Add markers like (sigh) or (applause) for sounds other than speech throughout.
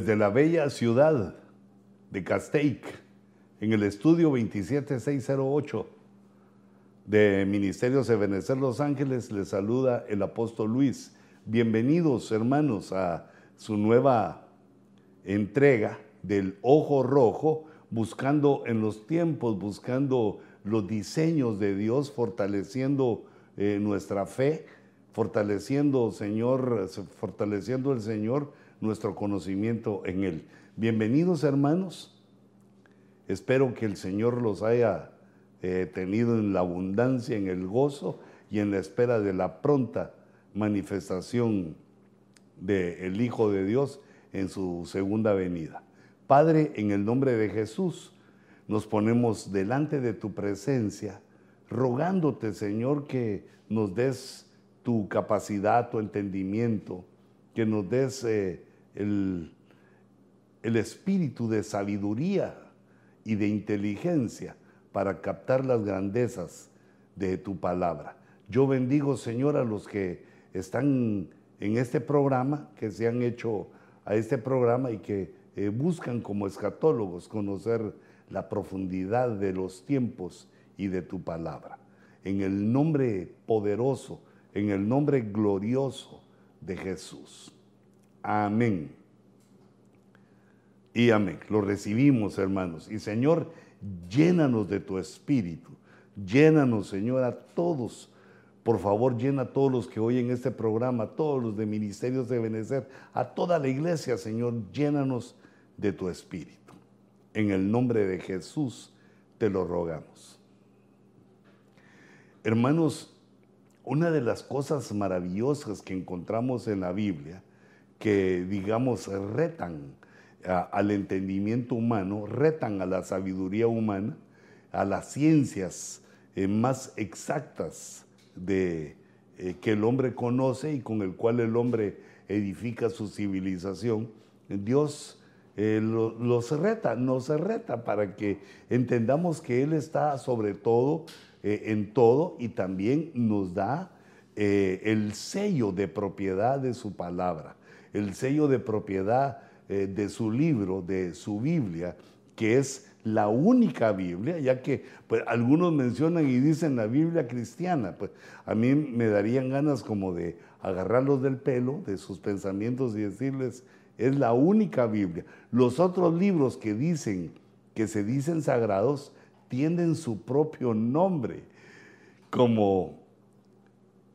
desde la bella ciudad de Castaic, en el estudio 27608 de Ministerios de Benecer Los Ángeles, les saluda el apóstol Luis. Bienvenidos hermanos a su nueva entrega del Ojo Rojo, buscando en los tiempos, buscando los diseños de Dios, fortaleciendo eh, nuestra fe, fortaleciendo, Señor, fortaleciendo el Señor nuestro conocimiento en Él. Bienvenidos hermanos. Espero que el Señor los haya eh, tenido en la abundancia, en el gozo y en la espera de la pronta manifestación del Hijo de Dios en su segunda venida. Padre, en el nombre de Jesús, nos ponemos delante de tu presencia, rogándote, Señor, que nos des tu capacidad, tu entendimiento, que nos des eh, el, el espíritu de sabiduría y de inteligencia para captar las grandezas de tu palabra. Yo bendigo, Señor, a los que están en este programa, que se han hecho a este programa y que eh, buscan como escatólogos conocer la profundidad de los tiempos y de tu palabra. En el nombre poderoso, en el nombre glorioso de Jesús. Amén. Y amén. Lo recibimos, hermanos. Y Señor, llénanos de tu espíritu. Llénanos, Señor, a todos. Por favor, llena a todos los que oyen este programa, a todos los de Ministerios de Benecer, a toda la iglesia, Señor, llénanos de tu espíritu. En el nombre de Jesús te lo rogamos. Hermanos, una de las cosas maravillosas que encontramos en la Biblia que, digamos, retan al entendimiento humano, retan a la sabiduría humana, a las ciencias eh, más exactas de, eh, que el hombre conoce y con el cual el hombre edifica su civilización, Dios eh, los reta, nos reta para que entendamos que Él está sobre todo, en todo, y también nos da el sello de propiedad de su palabra el sello de propiedad eh, de su libro, de su Biblia, que es la única Biblia, ya que pues, algunos mencionan y dicen la Biblia cristiana, pues a mí me darían ganas como de agarrarlos del pelo, de sus pensamientos y decirles, es la única Biblia. Los otros libros que dicen, que se dicen sagrados, tienen su propio nombre, como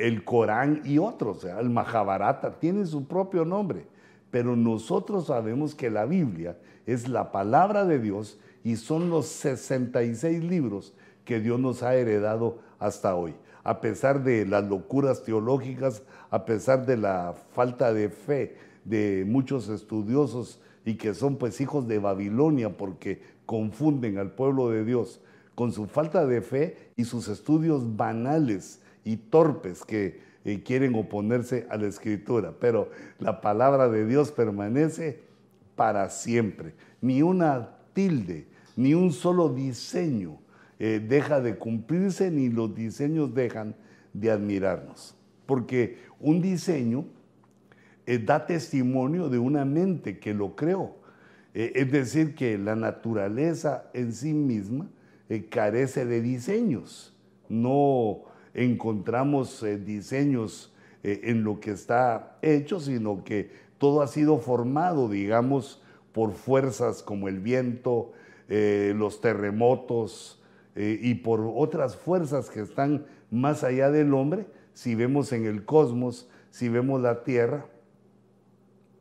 el Corán y otros, el Mahabharata, tienen su propio nombre, pero nosotros sabemos que la Biblia es la palabra de Dios y son los 66 libros que Dios nos ha heredado hasta hoy. A pesar de las locuras teológicas, a pesar de la falta de fe de muchos estudiosos y que son pues hijos de Babilonia porque confunden al pueblo de Dios con su falta de fe y sus estudios banales y torpes que eh, quieren oponerse a la escritura, pero la palabra de Dios permanece para siempre. Ni una tilde, ni un solo diseño eh, deja de cumplirse, ni los diseños dejan de admirarnos. Porque un diseño eh, da testimonio de una mente que lo creó. es decir, que la naturaleza en sí misma carece de diseños. No, encontramos eh, diseños eh, en lo que está hecho, sino que todo ha sido formado, digamos, por fuerzas como el viento, eh, los terremotos y por otras fuerzas que están más allá del hombre. Si vemos en el cosmos, si vemos la Tierra,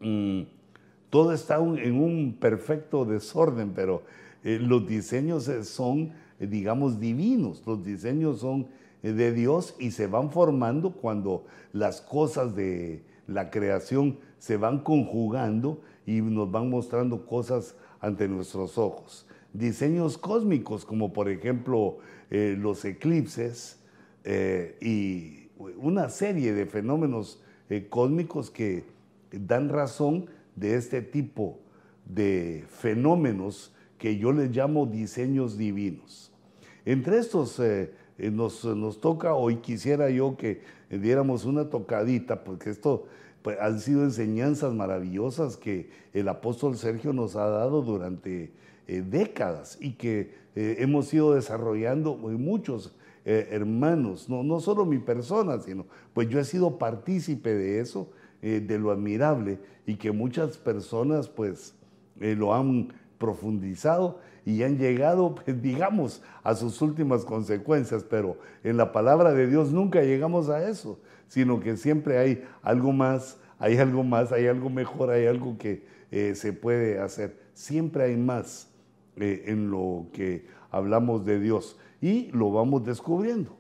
mm, todo está en un perfecto desorden, pero los diseños son, digamos, divinos, los diseños son de Dios y se van formando cuando las cosas de la creación se van conjugando y nos van mostrando cosas ante nuestros ojos. Diseños cósmicos como por ejemplo eh, los eclipses eh, y una serie de fenómenos eh, cósmicos que dan razón de este tipo de fenómenos que yo les llamo diseños divinos. Entre estos nos, nos toca, hoy quisiera yo que diéramos una tocadita, porque esto pues, han sido enseñanzas maravillosas que el apóstol Sergio nos ha dado durante eh, décadas y que eh, hemos ido desarrollando muchos eh, hermanos, no, no solo mi persona, sino pues yo he sido partícipe de eso, de lo admirable y que muchas personas pues lo han profundizado y han llegado, (laughs) pues, digamos, a sus últimas consecuencias, pero en la palabra de Dios nunca llegamos a eso, sino que siempre hay algo más, hay algo más, hay algo mejor, hay algo que eh, se puede hacer. Siempre hay más eh, en lo que hablamos de Dios y lo vamos descubriendo.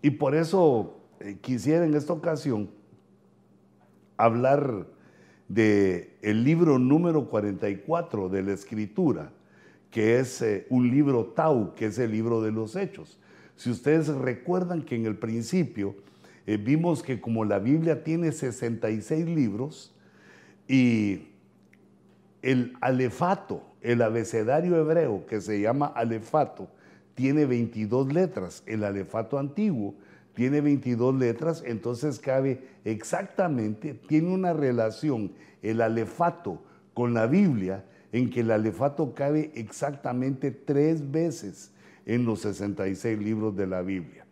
Y por eso eh, quisiera en esta ocasión hablar de libro número 44 de la Escritura, que es eh, un libro Tau, que es el libro de los hechos. Si ustedes recuerdan que en el principio eh, vimos que como la Biblia tiene 66 libros y el alefato, el abecedario hebreo que se llama alefato, tiene 22 letras, el alefato antiguo tiene 22 letras, entonces cabe exactamente, tiene una relación el alefato con la Biblia, en que el alefato cabe exactamente tres veces en los 66 libros de la Biblia.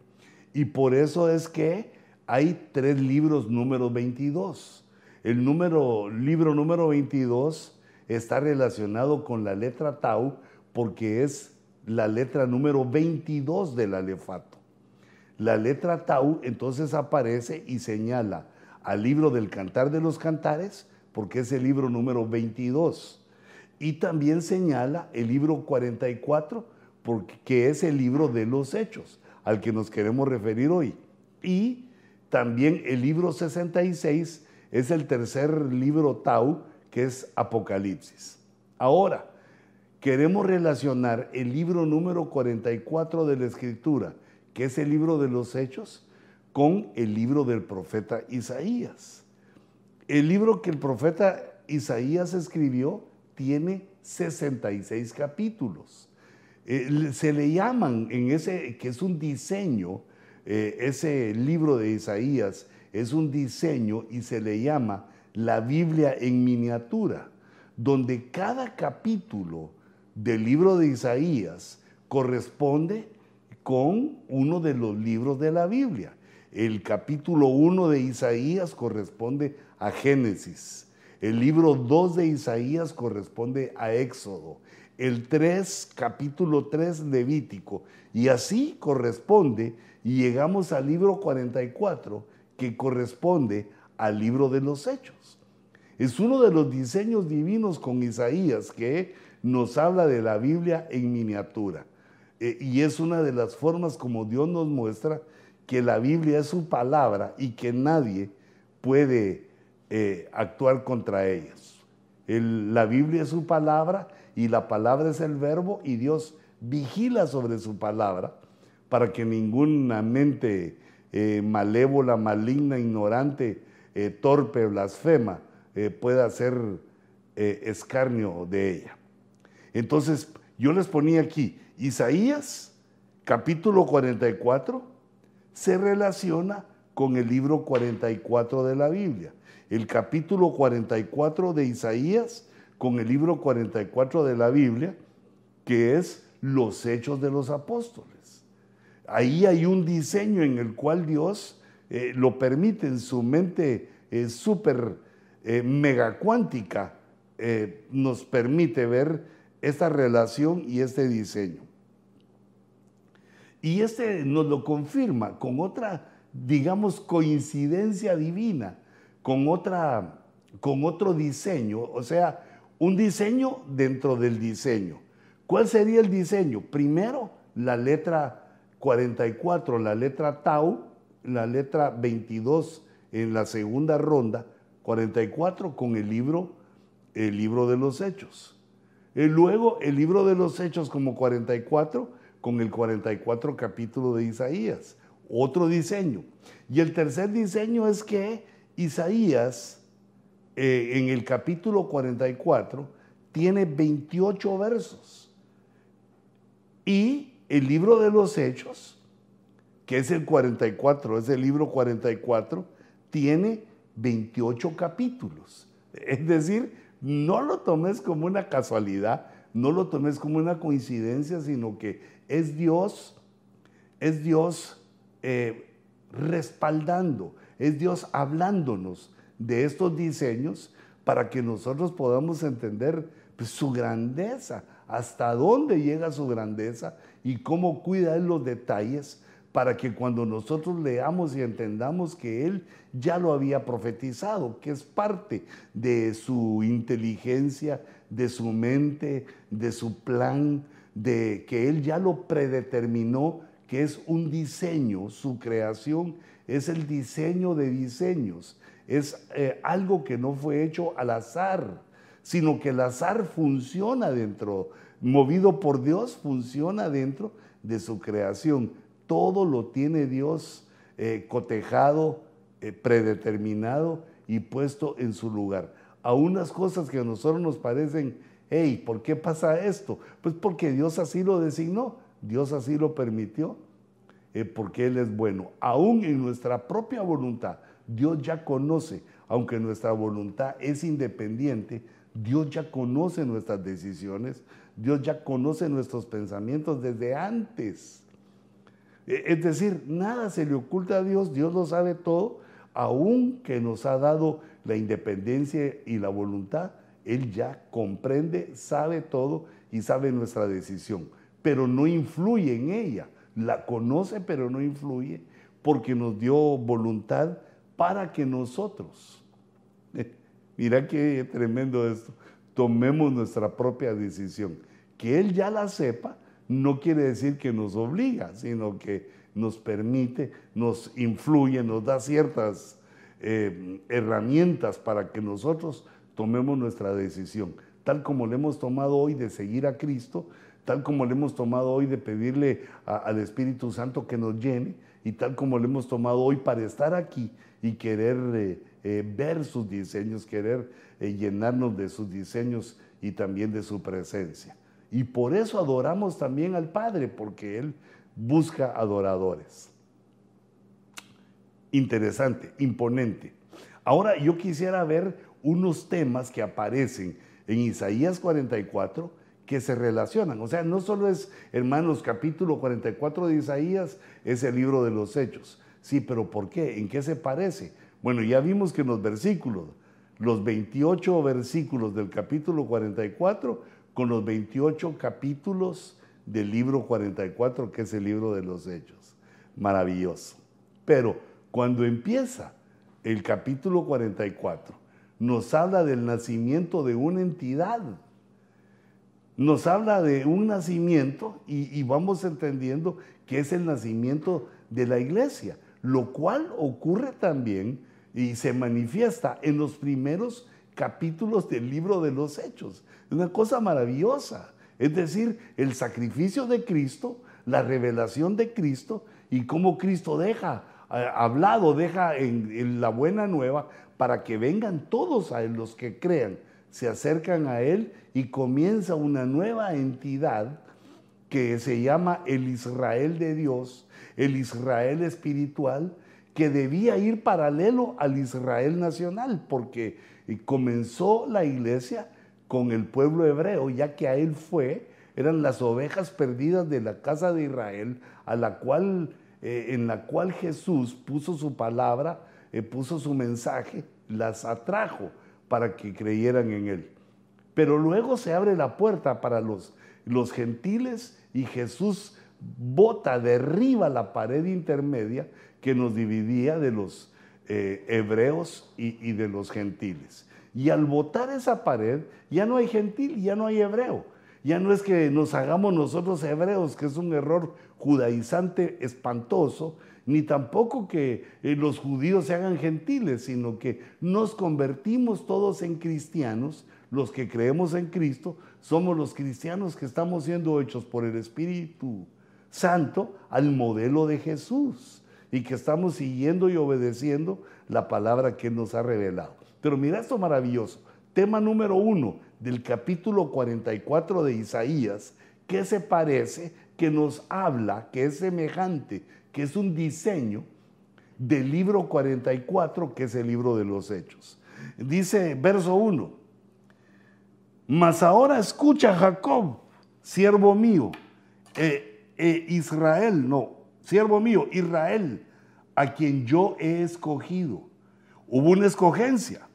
Y por eso es que hay tres libros número 22. El número, libro número 22 está relacionado con la letra Tau porque es la letra número 22 del alefato. La letra Tau entonces aparece y señala al libro del Cantar de los Cantares, porque es el libro número 22. Y también señala el libro 44, porque es el libro de los Hechos, al que nos queremos referir hoy. Y también el libro 66 es el tercer libro Tau, que es Apocalipsis. Ahora, queremos relacionar el libro número 44 de la Escritura que es el libro de los Hechos, con el libro del profeta Isaías. El libro que el profeta Isaías escribió tiene 66 capítulos. Eh, se le llaman en ese, que es un diseño, eh, ese libro de Isaías es un diseño y se le llama la Biblia en miniatura, donde cada capítulo del libro de Isaías corresponde con uno de los libros de la Biblia. El capítulo 1 de Isaías corresponde a Génesis. El libro 2 de Isaías corresponde a Éxodo. El 3, capítulo 3, Levítico. Y así corresponde y llegamos al libro 44, que corresponde al libro de los Hechos. Es uno de los diseños divinos con Isaías que nos habla de la Biblia en miniatura. Eh, y es una de las formas como Dios nos muestra que la Biblia es su palabra y que nadie puede eh, actuar contra ellas. la Biblia es su palabra y la palabra es el verbo y Dios vigila sobre su palabra para que ninguna mente eh, malévola, maligna, ignorante, torpe, blasfema pueda hacer escarnio de ella. Entonces, yo les ponía aquí, Isaías, capítulo 44, se relaciona con el libro 44 de la Biblia. El capítulo 44 de Isaías con el libro 44 de la Biblia, que es los hechos de los apóstoles. Ahí hay un diseño en el cual Dios eh, lo permite en su mente eh, súper eh, mega cuántica, nos permite ver esta relación y este diseño. Y este nos lo confirma con otra, digamos, coincidencia divina, con, otra, con otro diseño, o sea, un diseño dentro del diseño. ¿Cuál sería el diseño? Primero, la letra 44, la letra tau, la letra 22 en la segunda ronda, 44 con el libro, el libro de los hechos. Y luego el libro de los hechos como 44 con el 44 capítulo de Isaías. Otro diseño. Y el tercer diseño es que Isaías, eh, en el capítulo 44, tiene 28 versos. Y el libro de los Hechos, que es el 44, es el libro 44, tiene 28 capítulos. Es decir, no lo tomes como una casualidad, no lo tomes como una coincidencia, sino que es Dios, es Dios eh, respaldando, es Dios hablándonos de estos diseños para que nosotros podamos entender pues, su grandeza, hasta dónde llega su grandeza y cómo cuida Él los detalles para que cuando nosotros leamos y entendamos que Él ya lo había profetizado, que es parte de su inteligencia, de su mente, de su plan, de que Él ya lo predeterminó, que es un diseño, su creación es el diseño de diseños, es eh, algo que no fue hecho al azar, sino que el azar funciona dentro, movido por Dios, funciona dentro de su creación. Todo lo tiene Dios eh, cotejado, eh, predeterminado y puesto en su lugar. A unas cosas que a nosotros nos parecen, hey, ¿por qué pasa esto? Pues porque Dios así lo designó, Dios así lo permitió, eh, porque Él es bueno. Aún en nuestra propia voluntad, Dios ya conoce, aunque nuestra voluntad es independiente, Dios ya conoce nuestras decisiones, Dios ya conoce nuestros pensamientos desde antes. E, es decir, nada se le oculta a Dios, Dios lo sabe todo, aun que nos ha dado la independencia y la voluntad, Él ya comprende, sabe todo y sabe nuestra decisión, pero no influye en ella. La conoce, pero no influye, porque nos dio voluntad para que nosotros, (laughs) mira qué tremendo esto, tomemos nuestra propia decisión. Que Él ya la sepa, no quiere decir que nos obliga, sino que nos permite, nos influye, nos da ciertas eh, herramientas para que nosotros tomemos nuestra decisión, tal como le hemos tomado hoy de seguir a Cristo, tal como le hemos tomado hoy de pedirle al Espíritu Santo que nos llene, y tal como le hemos tomado hoy para estar aquí y querer eh, eh, ver sus diseños, querer llenarnos de sus diseños y también de su presencia. Y por eso adoramos también al Padre, porque Él busca adoradores. Interesante, imponente. Ahora yo quisiera ver unos temas que aparecen en Isaías 44 que se relacionan. O sea, no solo es, hermanos, capítulo 44 de Isaías, es el libro de los hechos. Sí, pero ¿por qué? ¿En qué se parece? Bueno, ya vimos que en los versículos, los 28 versículos del capítulo 44 con los 28 capítulos del libro 44, que es el libro de los hechos. Maravilloso. Pero cuando empieza el capítulo 44, nos habla del nacimiento de una entidad. Nos habla de un nacimiento y, vamos entendiendo que es el nacimiento de la iglesia, lo cual ocurre también y se manifiesta en los primeros capítulos del libro de los hechos. Una cosa maravillosa. Es decir, el sacrificio de Cristo, la revelación de Cristo y cómo Cristo deja eh, hablado, deja en, la buena nueva para que vengan todos a los que crean, se acercan a Él y comienza una nueva entidad que se llama el Israel de Dios, el Israel espiritual, que debía ir paralelo al Israel nacional, porque comenzó la iglesia con el pueblo hebreo, ya que a él fue, eran las ovejas perdidas de la casa de Israel, a la cual, eh, en la cual Jesús puso su palabra, eh, puso su mensaje, las atrajo para que creyeran en él. Pero luego se abre la puerta para los, los gentiles y Jesús bota, derriba la pared intermedia que nos dividía de los eh, hebreos y, de los gentiles. Y al botar esa pared, ya no hay gentil, ya no hay hebreo. Ya no es que nos hagamos nosotros hebreos, que es un error judaizante espantoso, ni tampoco que eh, los judíos se hagan gentiles, sino que nos convertimos todos en cristianos, los que creemos en Cristo, somos los cristianos que estamos siendo hechos por el Espíritu Santo al modelo de Jesús y que estamos siguiendo y obedeciendo la palabra que nos ha revelado. Pero mira esto maravilloso. Tema número uno del capítulo 44 de Isaías, que se parece, que nos habla, que es semejante, que es un diseño del libro 44, que es el libro de los Hechos. Dice verso 1, mas ahora escucha Jacob, siervo mío, eh, Israel, no, siervo mío, Israel, a quien yo he escogido. Hubo una escogencia.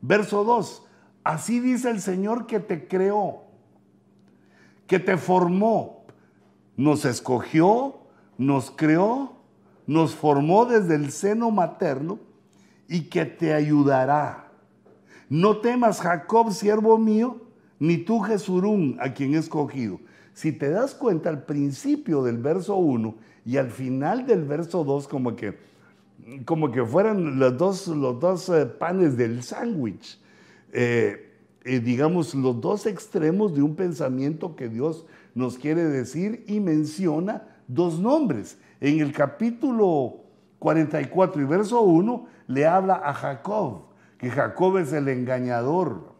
Verso 2, así dice el Señor que te creó, que te formó, nos escogió, nos creó, nos formó desde el seno materno y que te ayudará. No temas, Jacob, siervo mío, ni tú, Jesurún, a quien he escogido. Si te das cuenta, al principio del verso 1 y al final del verso 2, como que, como que fueran los dos, los dos eh, panes del sándwich. Eh, eh, digamos, los dos extremos de un pensamiento que Dios nos quiere decir y menciona dos nombres. En el capítulo 44 y verso 1 le habla a Jacob, que Jacob es el engañador.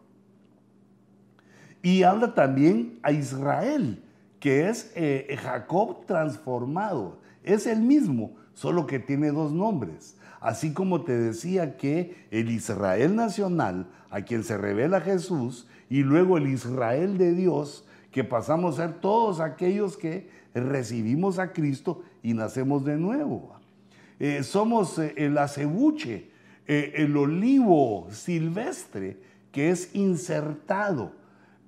Y habla también a Israel, que es eh, Jacob transformado. Es el mismo, solo que tiene dos nombres. Así como te decía que el Israel nacional, a quien se revela Jesús, y luego el Israel de Dios, que pasamos a ser todos aquellos que recibimos a Cristo y nacemos de nuevo. Eh, somos eh, el acebuche, eh, el olivo silvestre que es insertado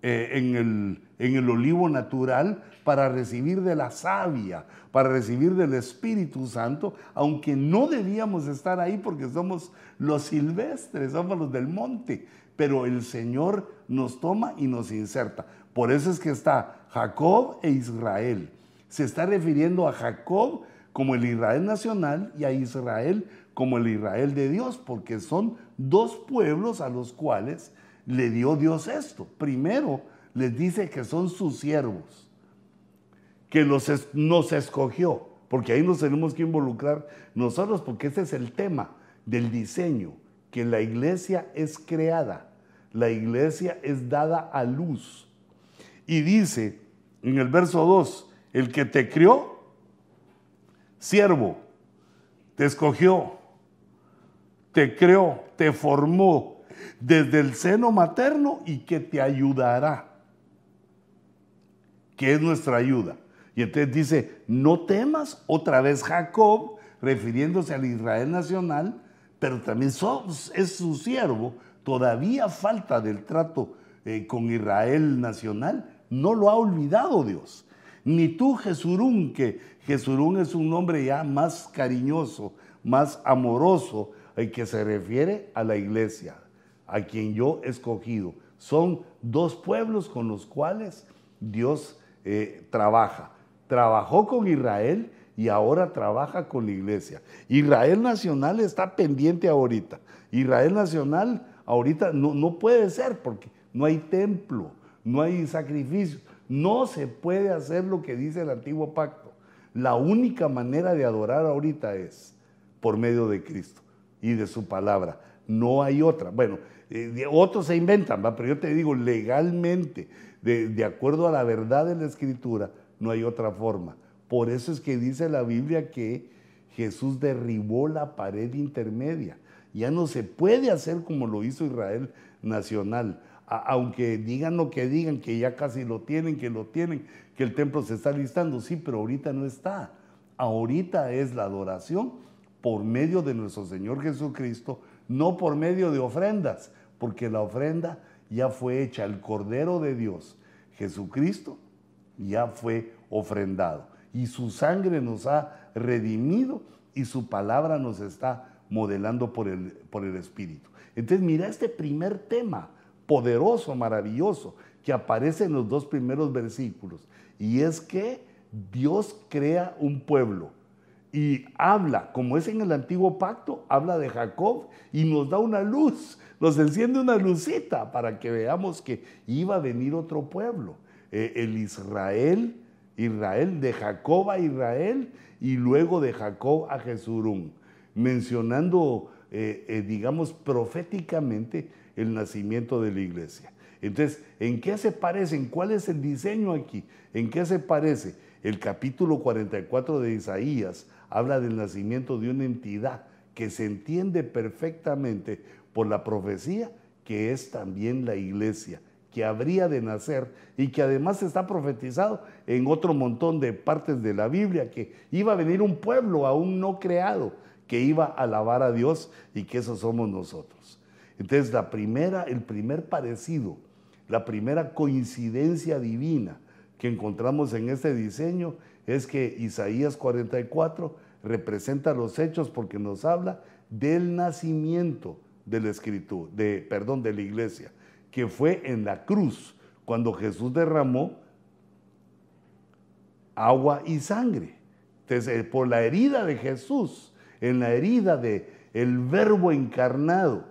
en el, en el olivo natural para recibir de la savia, para recibir del Espíritu Santo, aunque no debíamos estar ahí porque somos los silvestres, somos los del monte, pero el Señor nos toma y nos inserta. Por eso es que está Jacob e Israel. Se está refiriendo a Jacob como el Israel nacional y a Israel como el Israel de Dios, porque son dos pueblos a los cuales le dio Dios esto. Primero, les dice que son sus siervos, que los nos escogió, porque ahí nos tenemos que involucrar nosotros, porque ese es el tema del diseño, que la iglesia es creada, la iglesia es dada a luz. Y dice en el verso 2, el que te crió, siervo, te escogió, te creó, te formó desde el seno materno y que te ayudará, que es nuestra ayuda. Y entonces dice, no temas otra vez Jacob, refiriéndose al Israel nacional, pero también es su siervo, todavía falta del trato eh, con Israel nacional, no lo ha olvidado Dios ni tú Jesurún, que Jesurún es un nombre ya más cariñoso, más amoroso, el que se refiere a la iglesia, a quien yo he escogido. Son dos pueblos con los cuales Dios eh, trabaja. Trabajó con Israel y ahora trabaja con la iglesia. Israel nacional está pendiente ahorita. Israel nacional ahorita no, no puede ser porque no hay templo, no hay sacrificio. No se puede hacer lo que dice el antiguo pacto. La única manera de adorar ahorita es por medio de Cristo y de su palabra. No hay otra. Bueno, eh, otros se inventan, pero yo te digo, legalmente, de, de acuerdo a la verdad de la Escritura, no hay otra forma. Por eso es que dice la Biblia que Jesús derribó la pared intermedia. Ya no se puede hacer como lo hizo Israel nacional aunque digan lo que digan, que ya casi lo tienen, que lo tienen, que el templo se está listando, sí, pero ahorita no está. Ahorita es la adoración por medio de nuestro Señor Jesucristo, no por medio de ofrendas, porque la ofrenda ya fue hecha, el Cordero de Dios, Jesucristo, ya fue ofrendado. Y su sangre nos ha redimido y su palabra nos está modelando por el, por el Espíritu. Entonces mira este primer tema poderoso, maravilloso, que aparece en los dos primeros versículos. Y es que Dios crea un pueblo y habla, como es en el antiguo pacto, habla de Jacob y nos da una luz, nos enciende una lucita para que veamos que iba a venir otro pueblo, eh, el Israel, Israel, de Jacob a Israel y luego de Jacob a Jesurún, mencionando, eh, eh, digamos, proféticamente el nacimiento de la iglesia. Entonces, ¿en qué se parecen? ¿Cuál es el diseño aquí? ¿En qué se parece? El capítulo 44 de Isaías habla del nacimiento de una entidad que se entiende perfectamente por la profecía que es también la iglesia, que habría de nacer y que además está profetizado en otro montón de partes de la Biblia, que iba a venir un pueblo aún no creado, que iba a alabar a Dios y que eso somos nosotros. Entonces la primera, el primer parecido, la primera coincidencia divina que encontramos en este diseño es que Isaías 44 representa los hechos porque nos habla del nacimiento de la escritura, de, perdón, de la iglesia, que fue en la cruz, cuando Jesús derramó agua y sangre. Entonces, eh, por la herida de Jesús, en la herida de el verbo encarnado,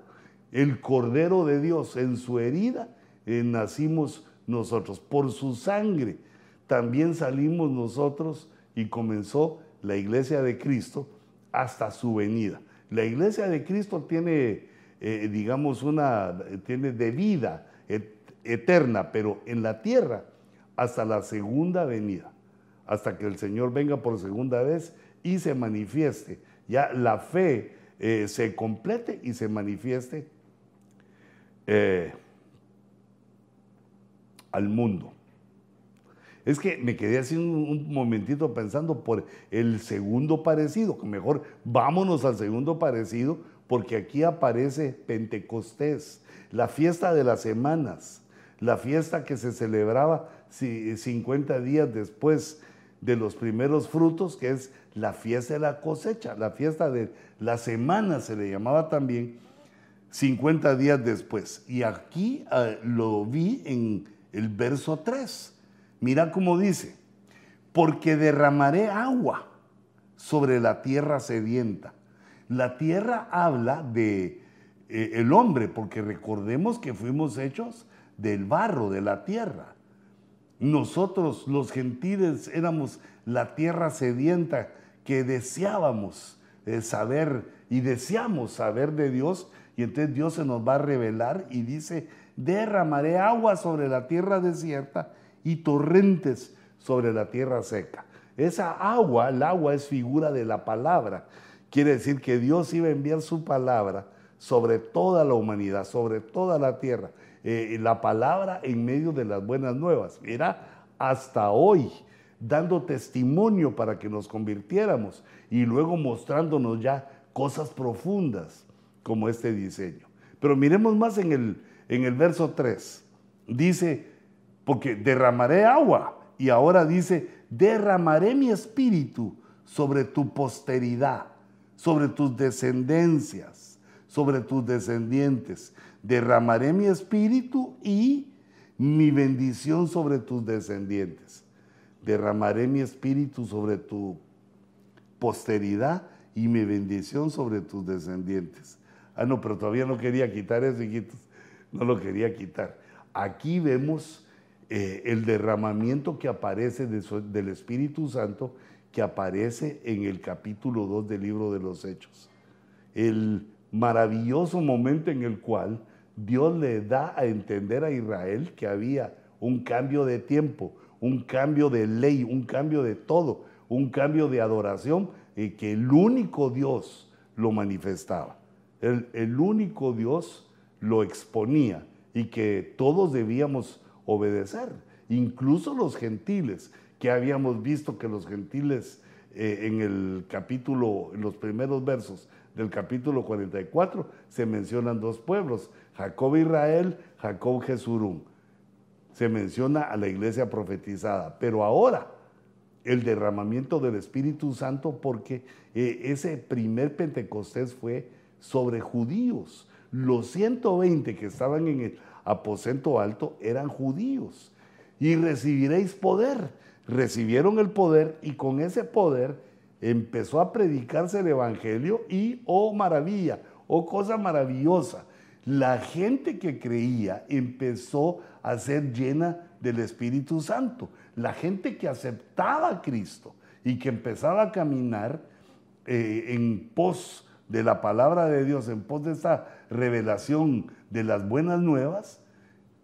el Cordero de Dios, en su herida eh, nacimos nosotros. Por su sangre también salimos nosotros y comenzó la iglesia de Cristo hasta su venida. La iglesia de Cristo tiene eh, digamos, una, tiene de vida eterna, pero en la tierra hasta la segunda venida, hasta que el Señor venga por segunda vez y se manifieste. Ya la fe eh, se complete y se manifieste eh, al mundo. Es que me quedé así un, momentito pensando por el segundo parecido, que mejor vámonos al segundo parecido porque aquí aparece Pentecostés, la fiesta de las semanas, la fiesta que se celebraba 50 días después de los primeros frutos, que es la fiesta de la cosecha, la fiesta de la semana se le llamaba también 50 días después. Y aquí ah, lo vi en el verso 3. Mira cómo dice, porque derramaré agua sobre la tierra sedienta la tierra habla de eh, el hombre, porque recordemos que fuimos hechos del barro, de la tierra. Nosotros, los gentiles, éramos la tierra sedienta que deseábamos eh, saber y deseamos saber de Dios. Y entonces Dios se nos va a revelar y dice, derramaré agua sobre la tierra desierta y torrentes sobre la tierra seca. Esa agua, el agua es figura de la palabra. Quiere decir que Dios iba a enviar su palabra sobre toda la humanidad, sobre toda la tierra. Eh, la palabra en medio de las buenas nuevas. Era hasta hoy dando testimonio para que nos convirtiéramos y luego mostrándonos ya cosas profundas como este diseño. Pero miremos más en el, en el verso 3. Dice, porque derramaré agua y ahora dice, derramaré mi espíritu sobre tu posteridad sobre tus descendencias, sobre tus descendientes. Derramaré mi espíritu y mi bendición sobre tus descendientes. Derramaré mi espíritu sobre tu posteridad y mi bendición sobre tus descendientes. Ah, no, pero todavía no quería quitar eso, hijitos. No lo quería quitar. Aquí vemos eh, el derramamiento que aparece del Espíritu Santo que aparece en el capítulo 2 del libro de los Hechos. El maravilloso momento en el cual Dios le da a entender a Israel que había un cambio de tiempo, un cambio de ley, un cambio de todo, un cambio de adoración y que el único Dios lo manifestaba. El, único Dios lo exponía y que todos debíamos obedecer, incluso los gentiles que habíamos visto que los gentiles eh, en el capítulo, en los primeros versos del capítulo 44, se mencionan dos pueblos, Jacob Israel, Jacob Jesurún. Se menciona a la iglesia profetizada, pero ahora el derramamiento del Espíritu Santo porque eh, ese primer Pentecostés fue sobre judíos. Los 120 que estaban en el aposento alto eran judíos. Y recibiréis poder recibieron el poder y con ese poder empezó a predicarse el Evangelio y, oh maravilla, oh cosa maravillosa, la gente que creía empezó a ser llena del Espíritu Santo. La gente que aceptaba a Cristo y que empezaba a caminar eh, en pos de la palabra de Dios, en pos de esa revelación de las buenas nuevas,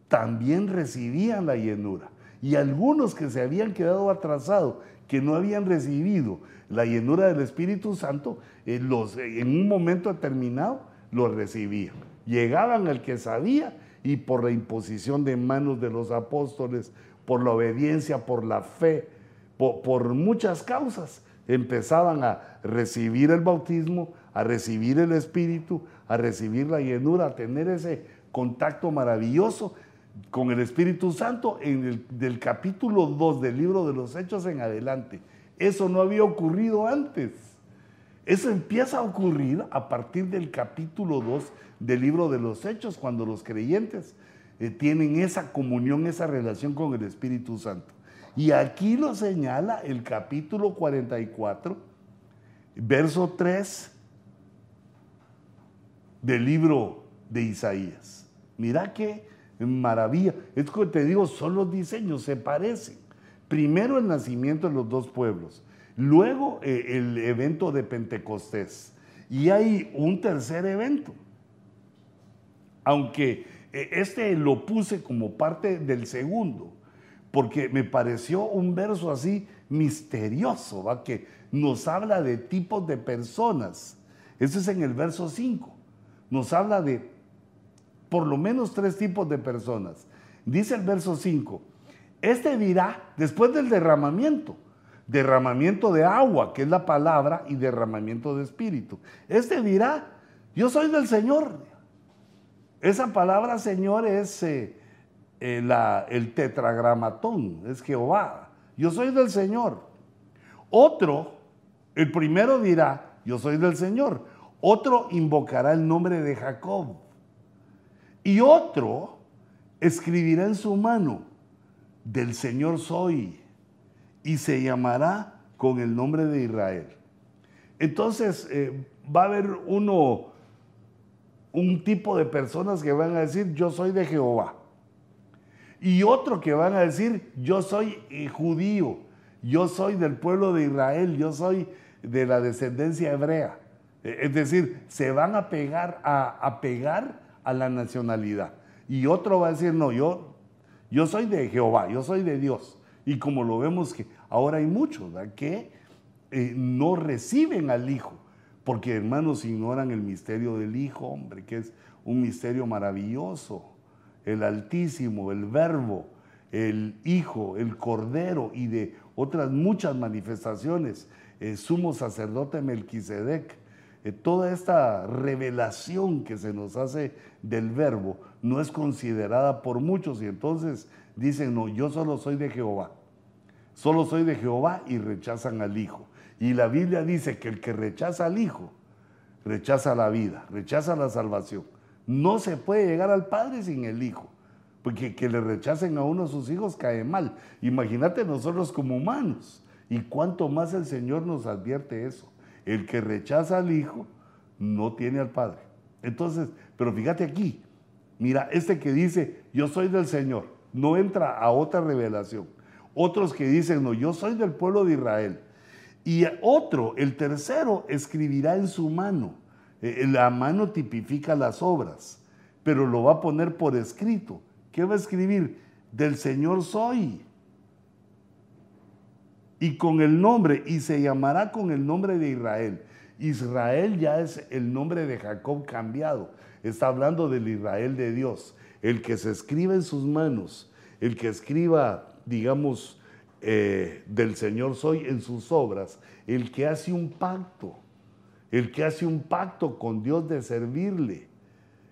también recibían la llenura. Y algunos que se habían quedado atrasados, que no habían recibido la llenura del Espíritu Santo, eh, los, eh, en un momento determinado lo recibían. Llegaban al que sabía y por la imposición de manos de los apóstoles, por la obediencia, por la fe, por, muchas causas, empezaban a recibir el bautismo, a recibir el Espíritu, a recibir la llenura, a tener ese contacto maravilloso con el Espíritu Santo en el, capítulo 2 del libro de los Hechos en adelante. Eso no había ocurrido antes. Eso empieza a ocurrir a partir del capítulo 2 del libro de los Hechos, cuando los creyentes eh, tienen esa comunión, esa relación con el Espíritu Santo. Y aquí lo señala el capítulo 44, verso 3 del libro de Isaías. Mira qué maravilla. Es que te digo, son los diseños, se parecen. Primero el nacimiento de los dos pueblos, luego eh, el evento de Pentecostés. Y hay un tercer evento. Aunque eh, este lo puse como parte del segundo, porque me pareció un verso así misterioso, ¿va? que nos habla de tipos de personas. Eso es en el verso 5. Nos habla de por lo menos tres tipos de personas. Dice el verso 5, este dirá después del derramamiento, derramamiento de agua, que es la palabra, y derramamiento de espíritu. Este dirá, yo soy del Señor. Esa palabra Señor es eh, eh, el tetragramatón, es Jehová. Yo soy del Señor. Otro, el primero dirá, yo soy del Señor. Otro invocará el nombre de Jacob. Y otro escribirá en su mano, del Señor soy, y se llamará con el nombre de Israel. Entonces eh, va a haber uno, un tipo de personas que van a decir, yo soy de Jehová. Y otro que van a decir, yo soy eh, judío, yo soy del pueblo de Israel, yo soy de la descendencia hebrea. Es decir, se van a pegar a, a pegar a la nacionalidad. Y otro va a decir, no, yo, yo soy de Jehová, yo soy de Dios. Y como lo vemos que ahora hay muchos que eh, no reciben al Hijo, porque hermanos ignoran el misterio del Hijo, hombre, que es un misterio maravilloso. El Altísimo, el Verbo, el Hijo, el Cordero y de otras muchas manifestaciones. el sumo sacerdote Melquisedec, toda esta revelación que se nos hace del verbo no es considerada por muchos y entonces dicen, no, yo solo soy de Jehová, solo soy de Jehová y rechazan al Hijo. Y la Biblia dice que el que rechaza al Hijo, rechaza la vida, rechaza la salvación. No se puede llegar al Padre sin el Hijo, porque que le rechacen a uno de sus hijos cae mal. Imagínate nosotros como humanos, y cuánto más el Señor nos advierte eso. El que rechaza al Hijo no tiene al Padre. Entonces, pero fíjate aquí, mira, este que dice, yo soy del Señor, no entra a otra revelación. Otros que dicen, no, yo soy del pueblo de Israel. Y otro, el tercero, escribirá en su mano. Eh, la mano tipifica las obras, pero lo va a poner por escrito. ¿Qué va a escribir? Del Señor soy y con el nombre, y se llamará con el nombre de Israel. Israel ya es el nombre de Jacob cambiado. Está hablando del Israel de Dios, el que se escriba en sus manos, el que escriba, digamos, eh, del Señor soy en sus obras, el que hace un pacto, el que hace un pacto con Dios de servirle,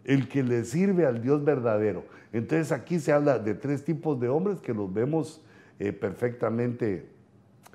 el que le sirve al Dios verdadero. Entonces aquí se habla de tres tipos de hombres que los vemos eh, perfectamente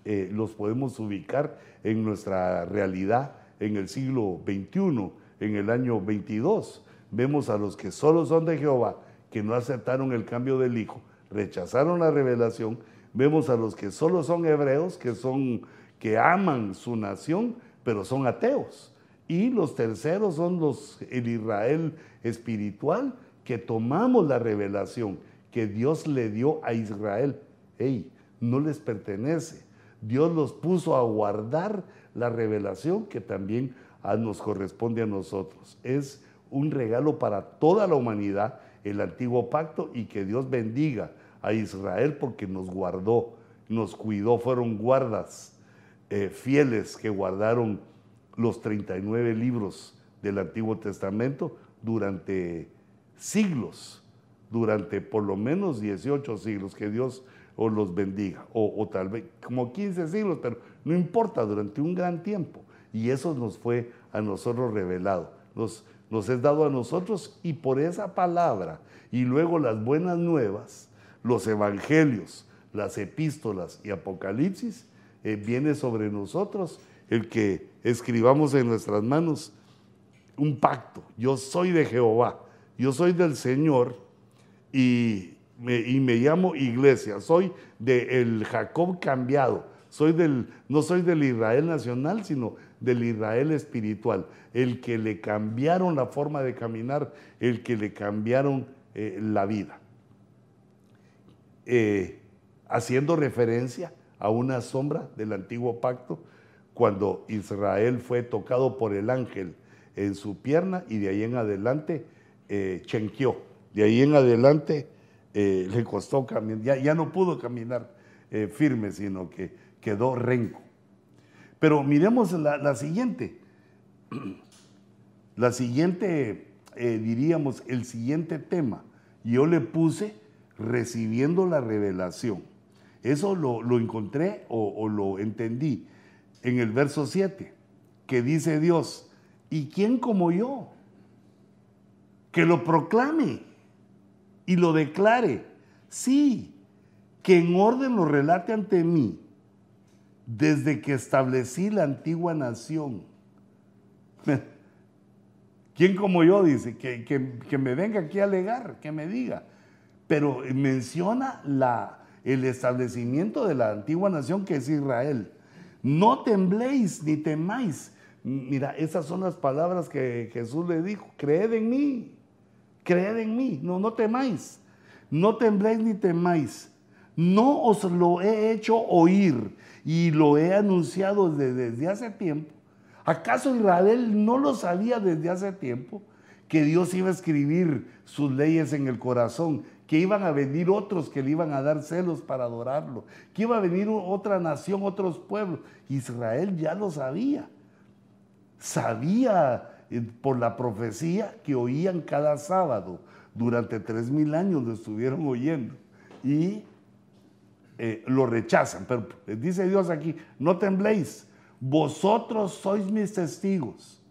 eh, los podemos ubicar en nuestra realidad en el siglo XXI, en el año 22. Vemos a los que solo son de Jehová, que no aceptaron el cambio del Hijo, rechazaron la revelación. Vemos a los que solo son hebreos, que son que aman su nación, pero son ateos. Y los terceros son los el Israel espiritual que tomamos la revelación que Dios le dio a Israel. Hey, no les pertenece. Dios los puso a guardar la revelación que también nos corresponde a nosotros. Es un regalo para toda la humanidad el antiguo pacto y que Dios bendiga a Israel porque nos guardó, nos cuidó, fueron guardas eh, fieles que guardaron los 39 libros del Antiguo Testamento durante siglos, durante por lo menos 18 siglos, que Dios os los bendiga, o, tal vez como 15 siglos, pero no importa, durante un gran tiempo. Y eso nos fue a nosotros revelado, nos, nos es dado a nosotros y por esa palabra y luego las buenas nuevas, los evangelios, las epístolas y apocalipsis, eh, viene sobre nosotros el que escribamos en nuestras manos un pacto. Yo soy de Jehová, yo soy del Señor y me, y me llamo iglesia, soy del Jacob cambiado, soy del, no soy del Israel nacional, sino del Israel espiritual, el que le cambiaron la forma de caminar, el que le cambiaron eh, la vida. Eh, haciendo referencia a una sombra del antiguo pacto, cuando Israel fue tocado por el ángel en su pierna y de ahí en adelante eh, chenqueó. De ahí en adelante eh, le costó caminar, ya, ya, no pudo caminar eh, firme, sino que quedó renco. Pero miremos la, siguiente. La siguiente, (clears throat) diríamos, el siguiente tema. Yo le puse recibiendo la revelación. Eso lo, encontré o, o lo entendí en el verso 7, que dice Dios, ¿y quién como yo? Que lo proclame y lo declare. Sí, que en orden lo relate ante mí desde que establecí la antigua nación. (laughs) ¿Quién como yo dice? Que, que, me venga aquí a alegar, que me diga. Pero menciona la, el establecimiento de la antigua nación que es Israel. No tembléis ni temáis. Mira, esas son las palabras que Jesús le dijo. Creed en mí, creed en mí, no, no temáis. No tembléis ni temáis. No os lo he hecho oír y lo he anunciado desde, desde hace tiempo. ¿Acaso Israel no lo sabía desde hace tiempo? Que Dios iba a escribir sus leyes en el corazón que iban a venir otros que le iban a dar celos para adorarlo, que iba a venir otra nación, otros pueblos. Israel ya lo sabía. Sabía por la profecía que oían cada sábado. Durante tres mil años lo estuvieron oyendo. Y eh, lo rechazan. Pero dice Dios aquí, no tembléis, vosotros sois mis testigos.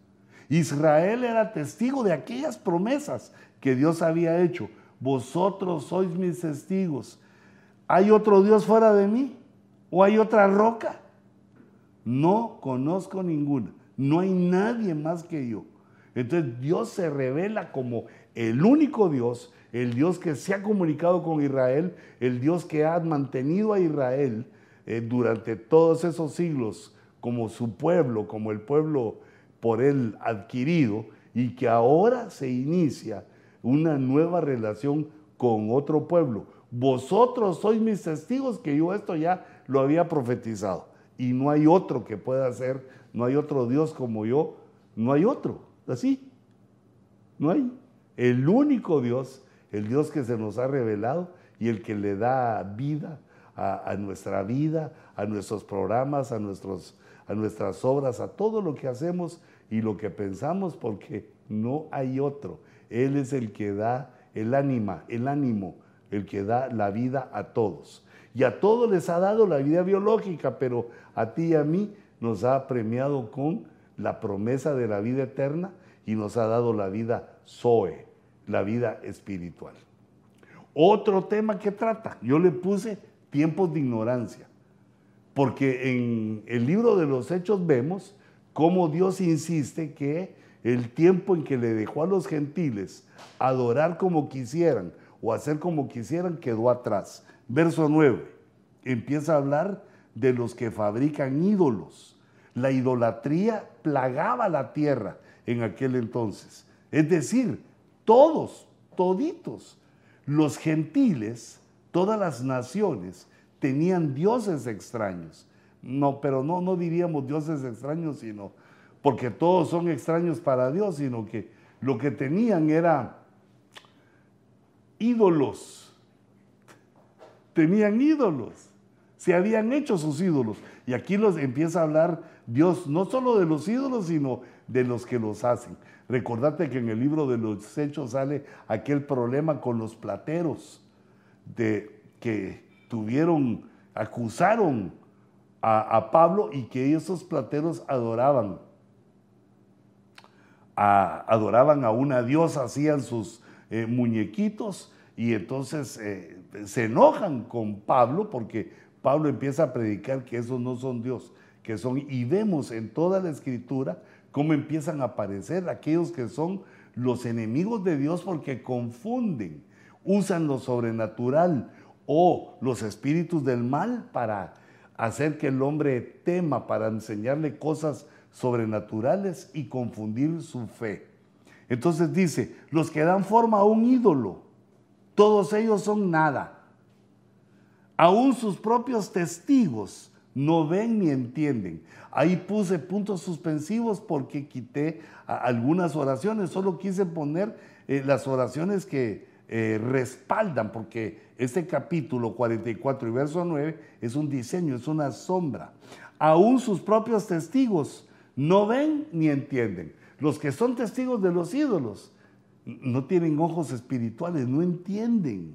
Israel era testigo de aquellas promesas que Dios había hecho vosotros sois mis testigos. ¿Hay otro Dios fuera de mí? ¿O hay otra roca? No conozco ninguna. No hay nadie más que yo. Entonces Dios se revela como el único Dios, el Dios que se ha comunicado con Israel, el Dios que ha mantenido a Israel eh, durante todos esos siglos como su pueblo, como el pueblo por él adquirido, y que ahora se inicia una nueva relación con otro pueblo. Vosotros sois mis testigos que yo esto ya lo había profetizado. Y no hay otro que pueda hacer, no hay otro Dios como yo, no hay otro. Así, no hay. El único Dios, el Dios que se nos ha revelado y el que le da vida a, nuestra vida, a nuestros programas, a, nuestros, a nuestras obras, a todo lo que hacemos y lo que pensamos, porque no hay otro. Él es el que da el ánima, el ánimo, el que da la vida a todos. Y a todos les ha dado la vida biológica, pero a ti y a mí nos ha premiado con la promesa de la vida eterna y nos ha dado la vida Zoe, la vida espiritual. Otro tema que trata, yo le puse tiempos de ignorancia, porque en el libro de los Hechos vemos cómo Dios insiste que el tiempo en que le dejó a los gentiles adorar como quisieran o hacer como quisieran quedó atrás. Verso 9, empieza a hablar de los que fabrican ídolos. La idolatría plagaba la tierra en aquel entonces. Es decir, todos, toditos, los gentiles, todas las naciones tenían dioses extraños. No, pero no, no diríamos dioses extraños, sino porque todos son extraños para Dios, sino que lo que tenían era ídolos. tenían ídolos, se habían hecho sus ídolos. Y aquí los empieza a hablar Dios no solo de los ídolos, sino de los que los hacen. Recordate que en el libro de los Hechos sale aquel problema con los plateros de que tuvieron, acusaron a, Pablo y que esos plateros adoraban. adoraban a una diosa, hacían sus eh, muñequitos y entonces eh, se enojan con Pablo porque Pablo empieza a predicar que esos no son Dios, que son, y vemos en toda la escritura cómo empiezan a aparecer aquellos que son los enemigos de Dios porque confunden, usan lo sobrenatural o los espíritus del mal para hacer que el hombre tema, para enseñarle cosas sobrenaturales y confundir su fe. Entonces dice, los que dan forma a un ídolo, todos ellos son nada. Aún sus propios testigos no ven ni entienden. Ahí puse puntos suspensivos porque quité algunas oraciones, solo quise poner eh, las oraciones que eh, respaldan, porque este capítulo 44 y verso 9 es un diseño, es una sombra. Aún sus propios testigos no ven ni entienden. Los que son testigos de los ídolos no tienen ojos espirituales, no entienden.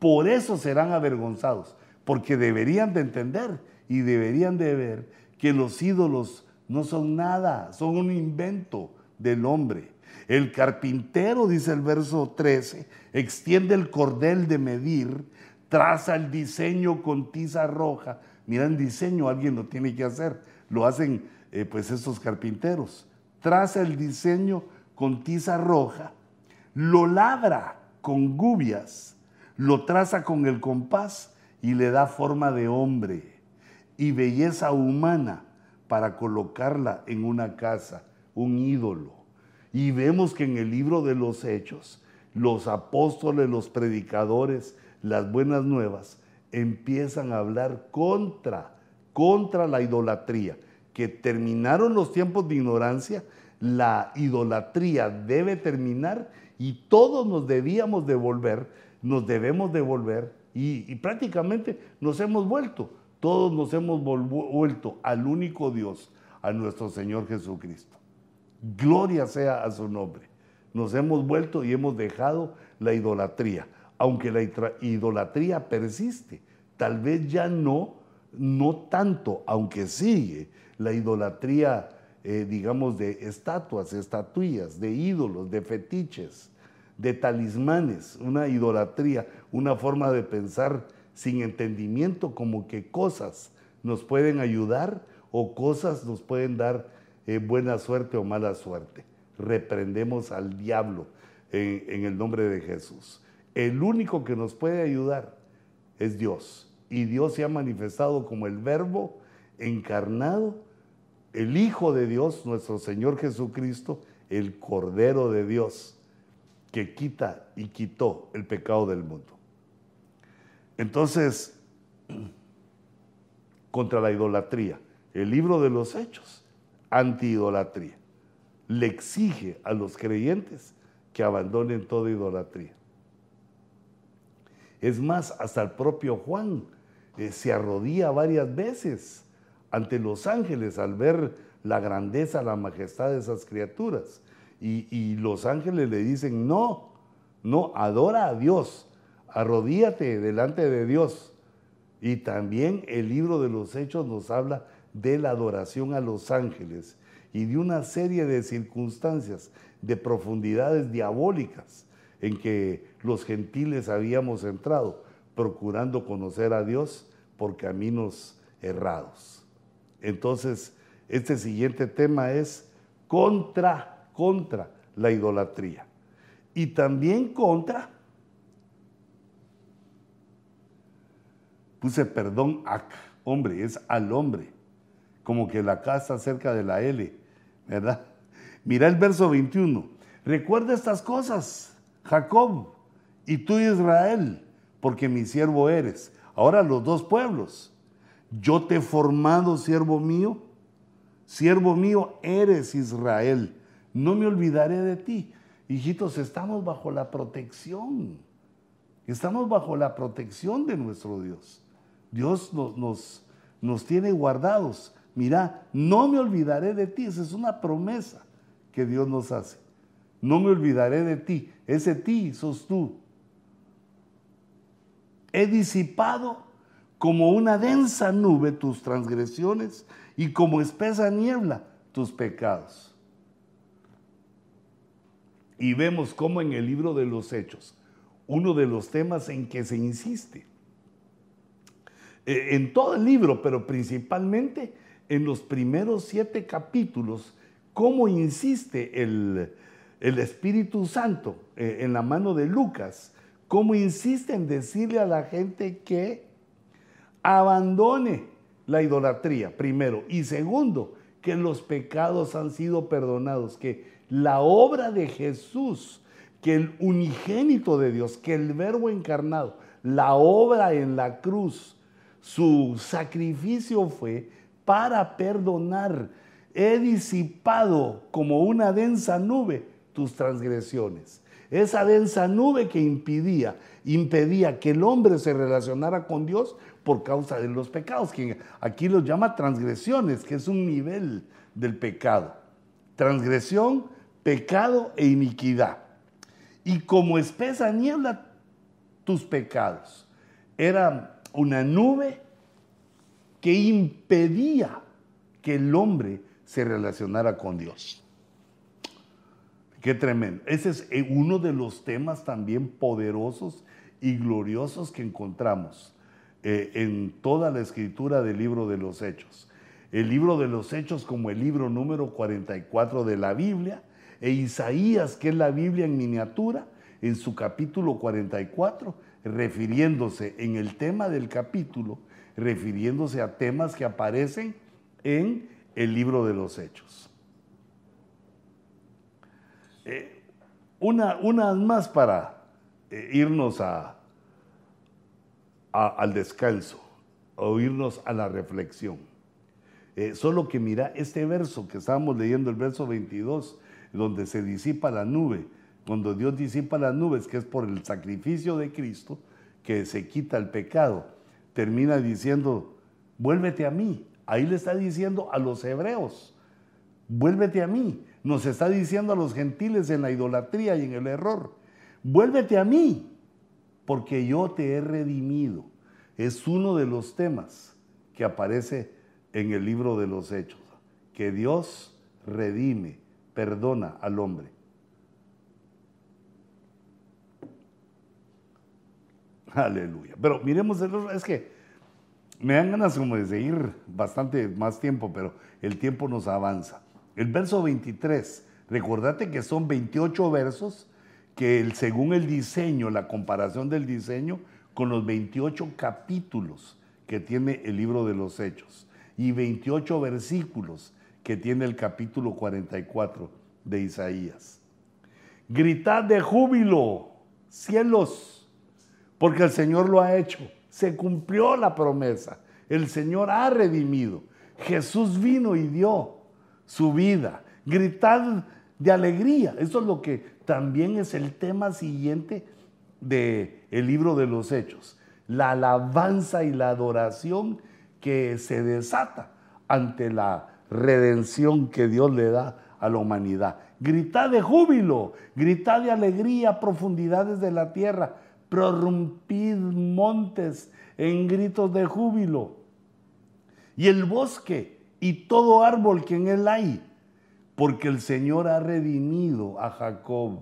Por eso serán avergonzados, porque deberían de entender y deberían de ver que los ídolos no son nada, son un invento del hombre. El carpintero, dice el verso 13, extiende el cordel de medir, traza el diseño con tiza roja. Mira, el diseño alguien lo tiene que hacer, lo hacen eh, pues estos carpinteros traza el diseño con tiza roja, lo labra con gubias, lo traza con el compás y le da forma de hombre y belleza humana para colocarla en una casa, un ídolo. Y vemos que en el libro de los Hechos, los apóstoles, los predicadores, las buenas nuevas, empiezan a hablar contra, contra la idolatría que terminaron los tiempos de ignorancia, la idolatría debe terminar y todos nos debíamos devolver, nos debemos devolver y, prácticamente nos hemos vuelto, todos nos hemos vuelto al único Dios, a nuestro Señor Jesucristo. Gloria sea a su nombre. Nos hemos vuelto y hemos dejado la idolatría, aunque la idolatría persiste, tal vez ya no, no tanto, aunque sigue, la idolatría, eh, digamos, de estatuas, estatuillas, de ídolos, de fetiches, de talismanes, una idolatría, una forma de pensar sin entendimiento, como que cosas nos pueden ayudar o cosas nos pueden dar eh, buena suerte o mala suerte. Reprendemos al diablo en el nombre de Jesús. El único que nos puede ayudar es Dios. Y Dios se ha manifestado como el verbo encarnado el Hijo de Dios, nuestro Señor Jesucristo, el Cordero de Dios, que quita y quitó el pecado del mundo. Entonces, (clears throat) contra la idolatría, el libro de los hechos, anti-idolatría, le exige a los creyentes que abandonen toda idolatría. Es más, hasta el propio Juan eh, se arrodilla varias veces ante los ángeles al ver la grandeza, la majestad de esas criaturas. Y, los ángeles le dicen, no, no, adora a Dios, arrodíate delante de Dios. Y también el libro de los Hechos nos habla de la adoración a los ángeles y de una serie de circunstancias, de profundidades diabólicas en que los gentiles habíamos entrado, procurando conocer a Dios por caminos errados. Entonces, este siguiente tema es contra, contra la idolatría. Y también contra, puse perdón, a hombre, es al hombre, como que la casa cerca de la L, ¿verdad? Mira el verso 21. Recuerda estas cosas, Jacob, y tú Israel, porque mi siervo eres. Ahora los dos pueblos yo te he formado, siervo mío. Siervo mío, eres Israel. No me olvidaré de ti. Hijitos, estamos bajo la protección. Estamos bajo la protección de nuestro Dios. Dios nos, nos, tiene guardados. Mira, no me olvidaré de ti. Esa es una promesa que Dios nos hace. No me olvidaré de ti. Ese ti sos tú. He disipado como una densa nube tus transgresiones y como espesa niebla tus pecados. Y vemos cómo en el libro de los Hechos, uno de los temas en que se insiste, eh, en todo el libro, pero principalmente en los primeros siete capítulos, cómo insiste el, Espíritu Santo eh, en la mano de Lucas, cómo insiste en decirle a la gente que abandone la idolatría, primero, y segundo, que los pecados han sido perdonados, que la obra de Jesús, que el unigénito de Dios, que el verbo encarnado, la obra en la cruz, su sacrificio fue para perdonar. He disipado como una densa nube tus transgresiones. Esa densa nube que impedía, impedía que el hombre se relacionara con Dios por causa de los pecados, que aquí los llama transgresiones, que es un nivel del pecado. Transgresión, pecado e iniquidad. Y como espesa niebla tus pecados. Era una nube que impedía que el hombre se relacionara con Dios. Qué tremendo. Ese es eh, uno de los temas también poderosos y gloriosos que encontramos eh, en toda la escritura del libro de los Hechos. El libro de los Hechos como el libro número 44 de la Biblia e Isaías, que es la Biblia en miniatura, en su capítulo 44, refiriéndose en el tema del capítulo, refiriéndose a temas que aparecen en el libro de los Hechos. Eh, una, una más para eh, irnos a, al descanso, o irnos a la reflexión. Eh, solo que mira este verso que estábamos leyendo, el verso 22, donde se disipa la nube, cuando Dios disipa las nubes, que es por el sacrificio de Cristo, que se quita el pecado, termina diciendo, vuélvete a mí. Ahí le está diciendo a los hebreos, vuélvete a mí. Nos está diciendo a los gentiles en la idolatría y en el error, vuélvete a mí porque yo te he redimido. Es uno de los temas que aparece en el libro de los Hechos, que Dios redime, perdona al hombre. Aleluya. Pero miremos, el, es que me dan ganas como de seguir bastante más tiempo, pero el tiempo nos avanza. El verso 23, recordate que son 28 versos que según el diseño, la comparación del diseño con los 28 capítulos que tiene el libro de los Hechos y 28 versículos que tiene el capítulo 44 de Isaías. Gritad de júbilo, cielos, porque el Señor lo ha hecho. Se cumplió la promesa. El Señor ha redimido. Jesús vino y dio su vida. Gritad de alegría. Eso es lo que también es el tema siguiente del el libro de los Hechos. La alabanza y la adoración que se desata ante la redención que Dios le da a la humanidad. Gritad de júbilo, gritad de alegría, profundidades de la tierra, prorrumpid montes en gritos de júbilo. Y el bosque y todo árbol que en él hay, porque el Señor ha redimido a Jacob.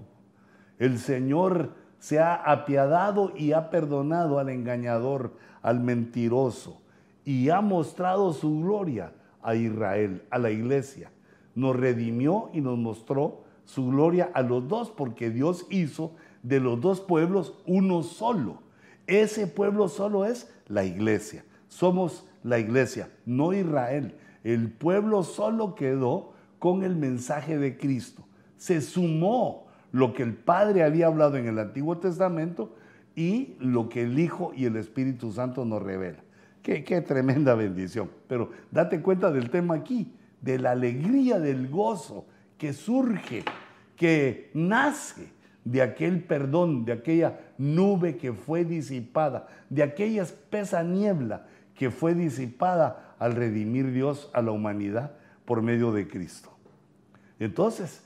El Señor se ha apiadado y ha perdonado al engañador, al mentiroso, y ha mostrado su gloria a Israel, a la iglesia. Nos redimió y nos mostró su gloria a los dos, porque Dios hizo de los dos pueblos uno solo. Ese pueblo solo es la iglesia. Somos la iglesia, no Israel. El pueblo solo quedó con el mensaje de Cristo. Se sumó lo que el Padre había hablado en el Antiguo Testamento y lo que el Hijo y el Espíritu Santo nos revela. Qué, tremenda bendición. Pero date cuenta del tema aquí, de la alegría, del gozo que surge, que nace de aquel perdón, de aquella nube que fue disipada, de aquella espesa niebla que fue disipada al redimir Dios a la humanidad por medio de Cristo. Entonces,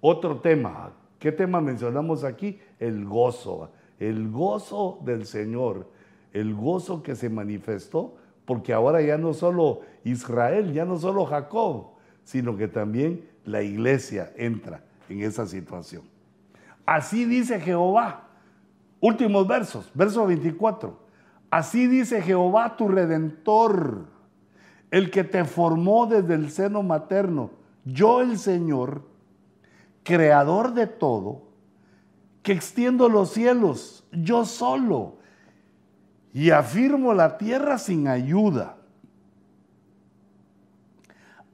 otro tema, ¿qué tema mencionamos aquí? El gozo, el gozo del Señor, el gozo que se manifestó, porque ahora ya no solo Israel, ya no solo Jacob, sino que también la iglesia entra en esa situación. Así dice Jehová. Últimos versos, verso 24. Así dice Jehová tu redentor, el que te formó desde el seno materno, yo el Señor, creador de todo, que extiendo los cielos, yo solo, y afirmo la tierra sin ayuda.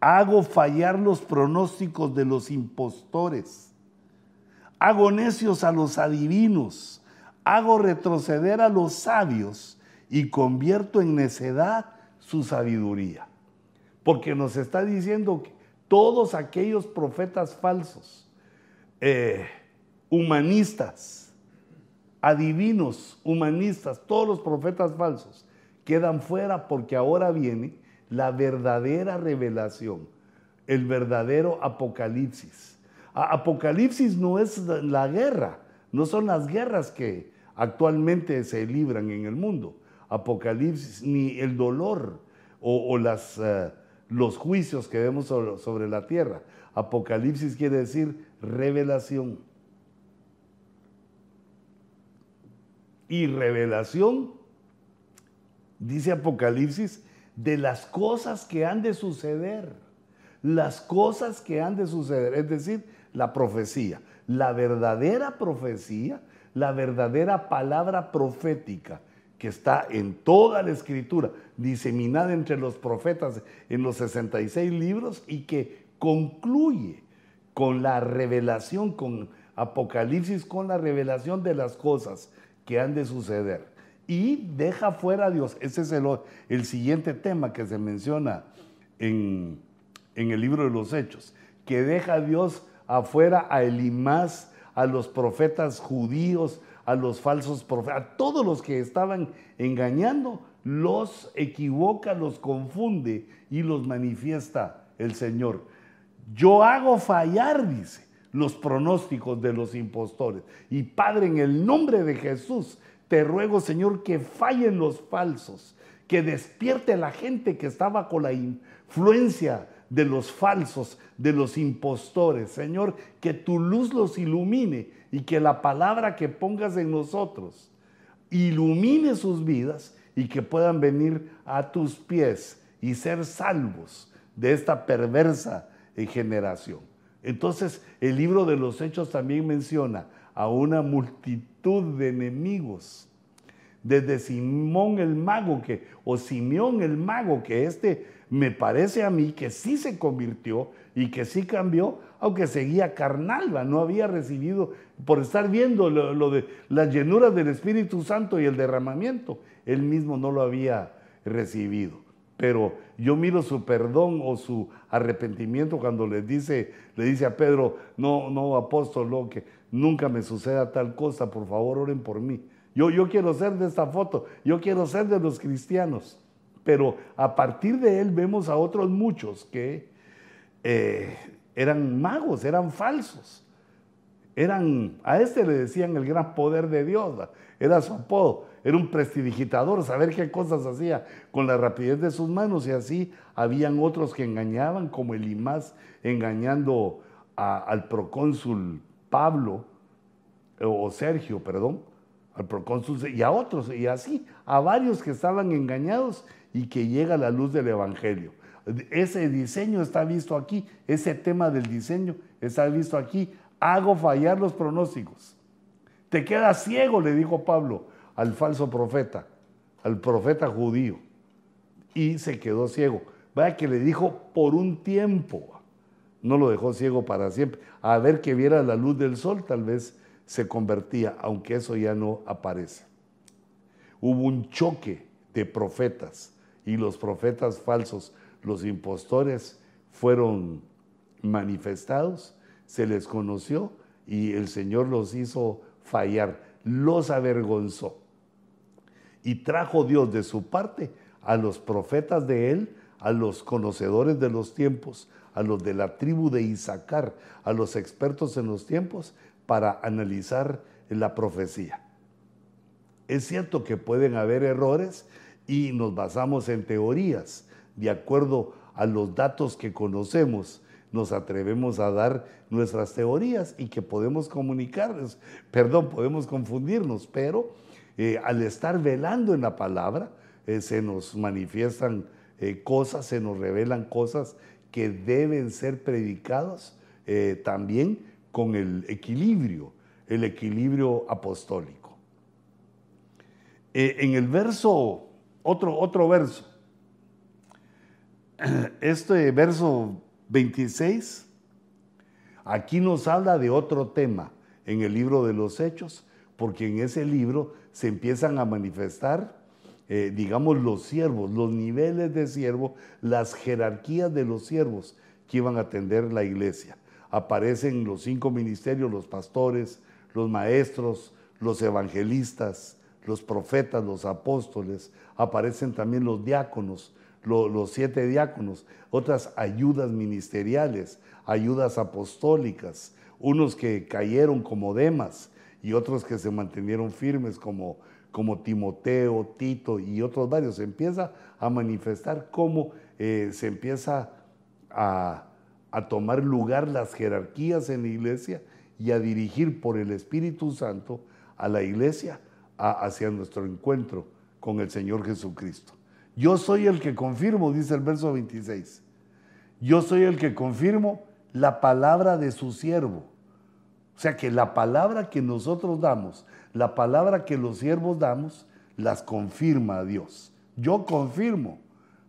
Hago fallar los pronósticos de los impostores. Hago necios a los adivinos. Hago retroceder a los sabios y convierto en necedad su sabiduría. Porque nos está diciendo que todos aquellos profetas falsos, eh, humanistas, adivinos, humanistas, todos los profetas falsos, quedan fuera porque ahora viene la verdadera revelación, el verdadero apocalipsis. Apocalipsis no es la guerra, no son las guerras que actualmente se libran en el mundo. Apocalipsis ni el dolor o, eh, los juicios que vemos sobre la tierra. Apocalipsis quiere decir revelación. Y revelación, dice Apocalipsis, de las cosas que han de suceder. Las cosas que han de suceder, es decir, la profecía. La verdadera profecía, la verdadera palabra profética que está en toda la escritura, diseminada entre los profetas en los 66 libros y que concluye con la revelación, con Apocalipsis, con la revelación de las cosas que han de suceder y deja fuera a Dios. Ese es el, siguiente tema que se menciona en, el libro de los Hechos, que deja a Dios afuera a Elimás, a los profetas judíos, a los falsos profetas, a todos los que estaban engañando, los equivoca, los confunde y los manifiesta el Señor. Yo hago fallar, dice, los pronósticos de los impostores. Y Padre, en el nombre de Jesús, te ruego, Señor, que fallen los falsos, que despierte la gente que estaba con la influencia de los falsos, de los impostores. Señor, que tu luz los ilumine y que la palabra que pongas en nosotros ilumine sus vidas y que puedan venir a tus pies y ser salvos de esta perversa generación. Entonces, el libro de los Hechos también menciona a una multitud de enemigos. Desde Simón el mago, que, o Simeón el mago, que este me parece a mí que sí se convirtió y que sí cambió, aunque seguía carnal, no había recibido, por estar viendo lo, lo, de las llenuras del Espíritu Santo y el derramamiento, él mismo no lo había recibido. Pero yo miro su perdón o su arrepentimiento cuando le dice, le dice a Pedro, no, no, apóstol, que nunca me suceda tal cosa, por favor oren por mí. Yo, yo quiero ser de esta foto, yo quiero ser de los cristianos. Pero a partir de él vemos a otros muchos que eh, eran magos, eran falsos. Eran, a este le decían el gran poder de Dios, era su apodo, era un prestidigitador, saber qué cosas hacía con la rapidez de sus manos y así habían otros que engañaban, como el Imás engañando al procónsul Pablo, o Sergio, perdón, al procónsul, y a otros, y así, a varios que estaban engañados y que llega la luz del Evangelio. Ese diseño está visto aquí, ese tema del diseño está visto aquí. Hago fallar los pronósticos. Te quedas ciego, le dijo Pablo al falso profeta, al profeta judío, y se quedó ciego. Vaya que le dijo por un tiempo no lo dejó ciego para siempre. A ver que viera la luz del sol, tal vez se convertía, aunque eso ya no aparece. Hubo un choque de profetas y los profetas falsos, los impostores, fueron manifestados, se les conoció y el Señor los hizo fallar, los avergonzó. Y trajo Dios de su parte a los profetas de él, a los conocedores de los tiempos, a los de la tribu de Isaacar, a los expertos en los tiempos, para analizar la profecía. Es cierto que pueden haber errores y nos basamos en teorías. De acuerdo a los datos que conocemos, nos atrevemos a dar nuestras teorías y que podemos comunicarles, perdón, podemos confundirnos, pero eh, al estar velando en la palabra, eh, se nos manifiestan eh, cosas, se nos revelan cosas que deben ser predicadas también con el equilibrio, el equilibrio apostólico. en el verso, otro, otro verso, (clears throat) este verso 26, aquí nos habla de otro tema en el libro de los Hechos, porque en ese libro se empiezan a manifestar, eh, digamos, los siervos, los niveles de siervo, las jerarquías de los siervos que iban a atender la iglesia. Aparecen los cinco ministerios, los pastores, los maestros, los evangelistas, los profetas, los apóstoles, aparecen también los diáconos, los siete diáconos, otras ayudas ministeriales, ayudas apostólicas, unos que cayeron como Demas y otros que se mantenieron firmes como, como Timoteo, Tito y otros varios. Empieza a manifestar cómo eh, se empieza a, tomar lugar las jerarquías en la iglesia y a dirigir por el Espíritu Santo a la iglesia hacia nuestro encuentro con el Señor Jesucristo. Yo soy el que confirmo, dice el verso 26. Yo soy el que confirmo la palabra de su siervo. O sea que la palabra que nosotros damos, la palabra que los siervos damos, las confirma Dios. Yo confirmo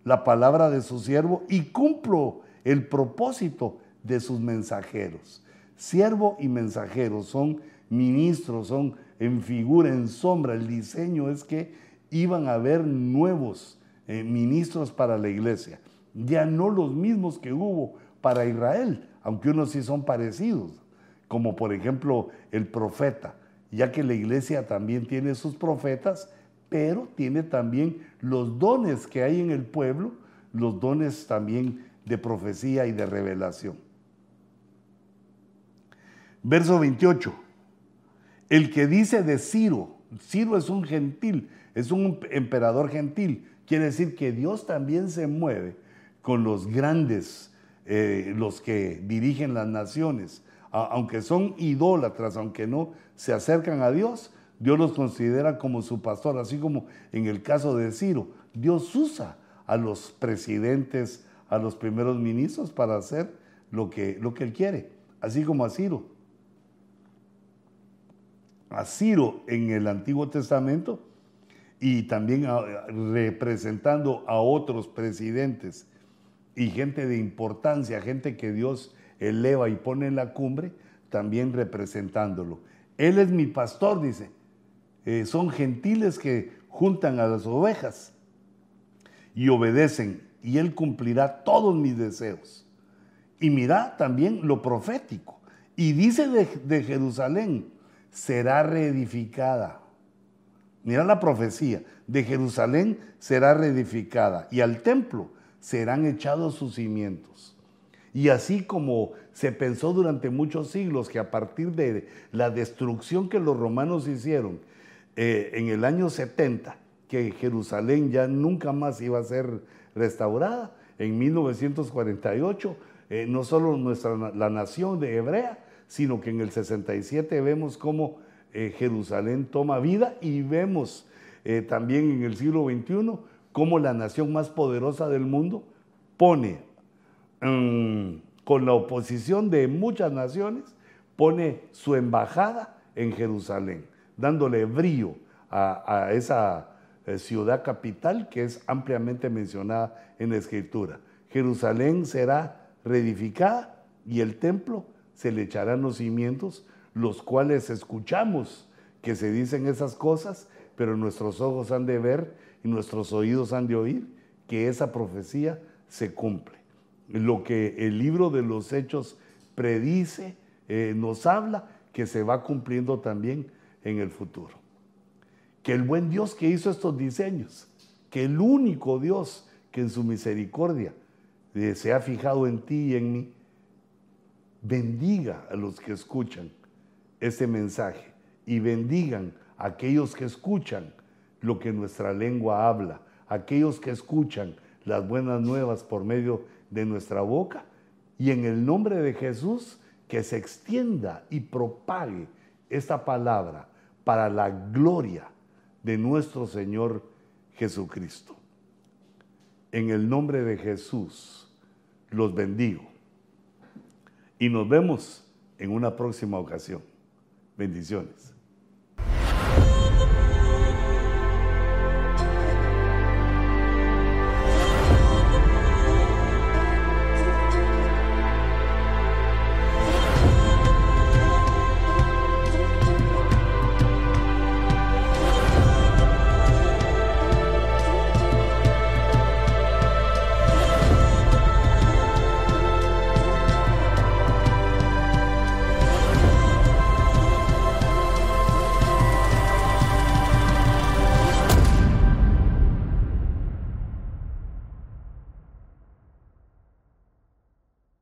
la palabra de su siervo y cumplo el propósito de sus mensajeros. Siervo y mensajero son ministros, son en figura, en sombra. El diseño es que iban a haber nuevos eh, ministros para la iglesia, ya no los mismos que hubo para Israel, aunque unos sí son parecidos, como por ejemplo el profeta, ya que la iglesia también tiene sus profetas, pero tiene también los dones que hay en el pueblo, los dones también de profecía y de revelación. Verso 28. El que dice de Ciro, Ciro es un gentil, es un emperador gentil, Quiere decir que Dios también se mueve con los grandes, eh, los que dirigen las naciones. Aunque son idólatras, aunque no se acercan a Dios, Dios los considera como su pastor, así como en el caso de Ciro. Dios usa a los presidentes, a los primeros ministros para hacer lo que, lo que él quiere, así como a Ciro. A Ciro en el Antiguo Testamento y también representando a otros presidentes y gente de importancia, gente que Dios eleva y pone en la cumbre, también representándolo. Él es mi pastor, dice. Eh, son gentiles que juntan a las ovejas y obedecen, y Él cumplirá todos mis deseos. Y mira también lo profético. Y dice de, de Jerusalén, será reedificada Mira la profecía, de Jerusalén será reedificada y al templo serán echados sus cimientos. Y así como se pensó durante muchos siglos que a partir de la destrucción que los romanos hicieron eh, en el año 70, que Jerusalén ya nunca más iba a ser restaurada, en 1948, eh, no solo nuestra, la nación de Hebrea, sino que en el 67 vemos cómo eh, Jerusalén toma vida y vemos también en el siglo XXI cómo la nación más poderosa del mundo pone, con la oposición de muchas naciones, pone su embajada en Jerusalén, dándole brillo a, esa eh, ciudad capital que es ampliamente mencionada en la escritura. Jerusalén será reedificada y el templo se le echarán los cimientos los cuales escuchamos que se dicen esas cosas, pero nuestros ojos han de ver y nuestros oídos han de oír que esa profecía se cumple. Lo que el libro de los hechos predice, eh, nos habla que se va cumpliendo también en el futuro. Que el buen Dios que hizo estos diseños, que el único Dios que en su misericordia se ha fijado en ti y en mí, bendiga a los que escuchan este mensaje y bendigan a aquellos que escuchan lo que nuestra lengua habla, aquellos que escuchan las buenas nuevas por medio de nuestra boca y en el nombre de Jesús que se extienda y propague esta palabra para la gloria de nuestro Señor Jesucristo. En el nombre de Jesús los bendigo y nos vemos en una próxima ocasión. Bendiciones.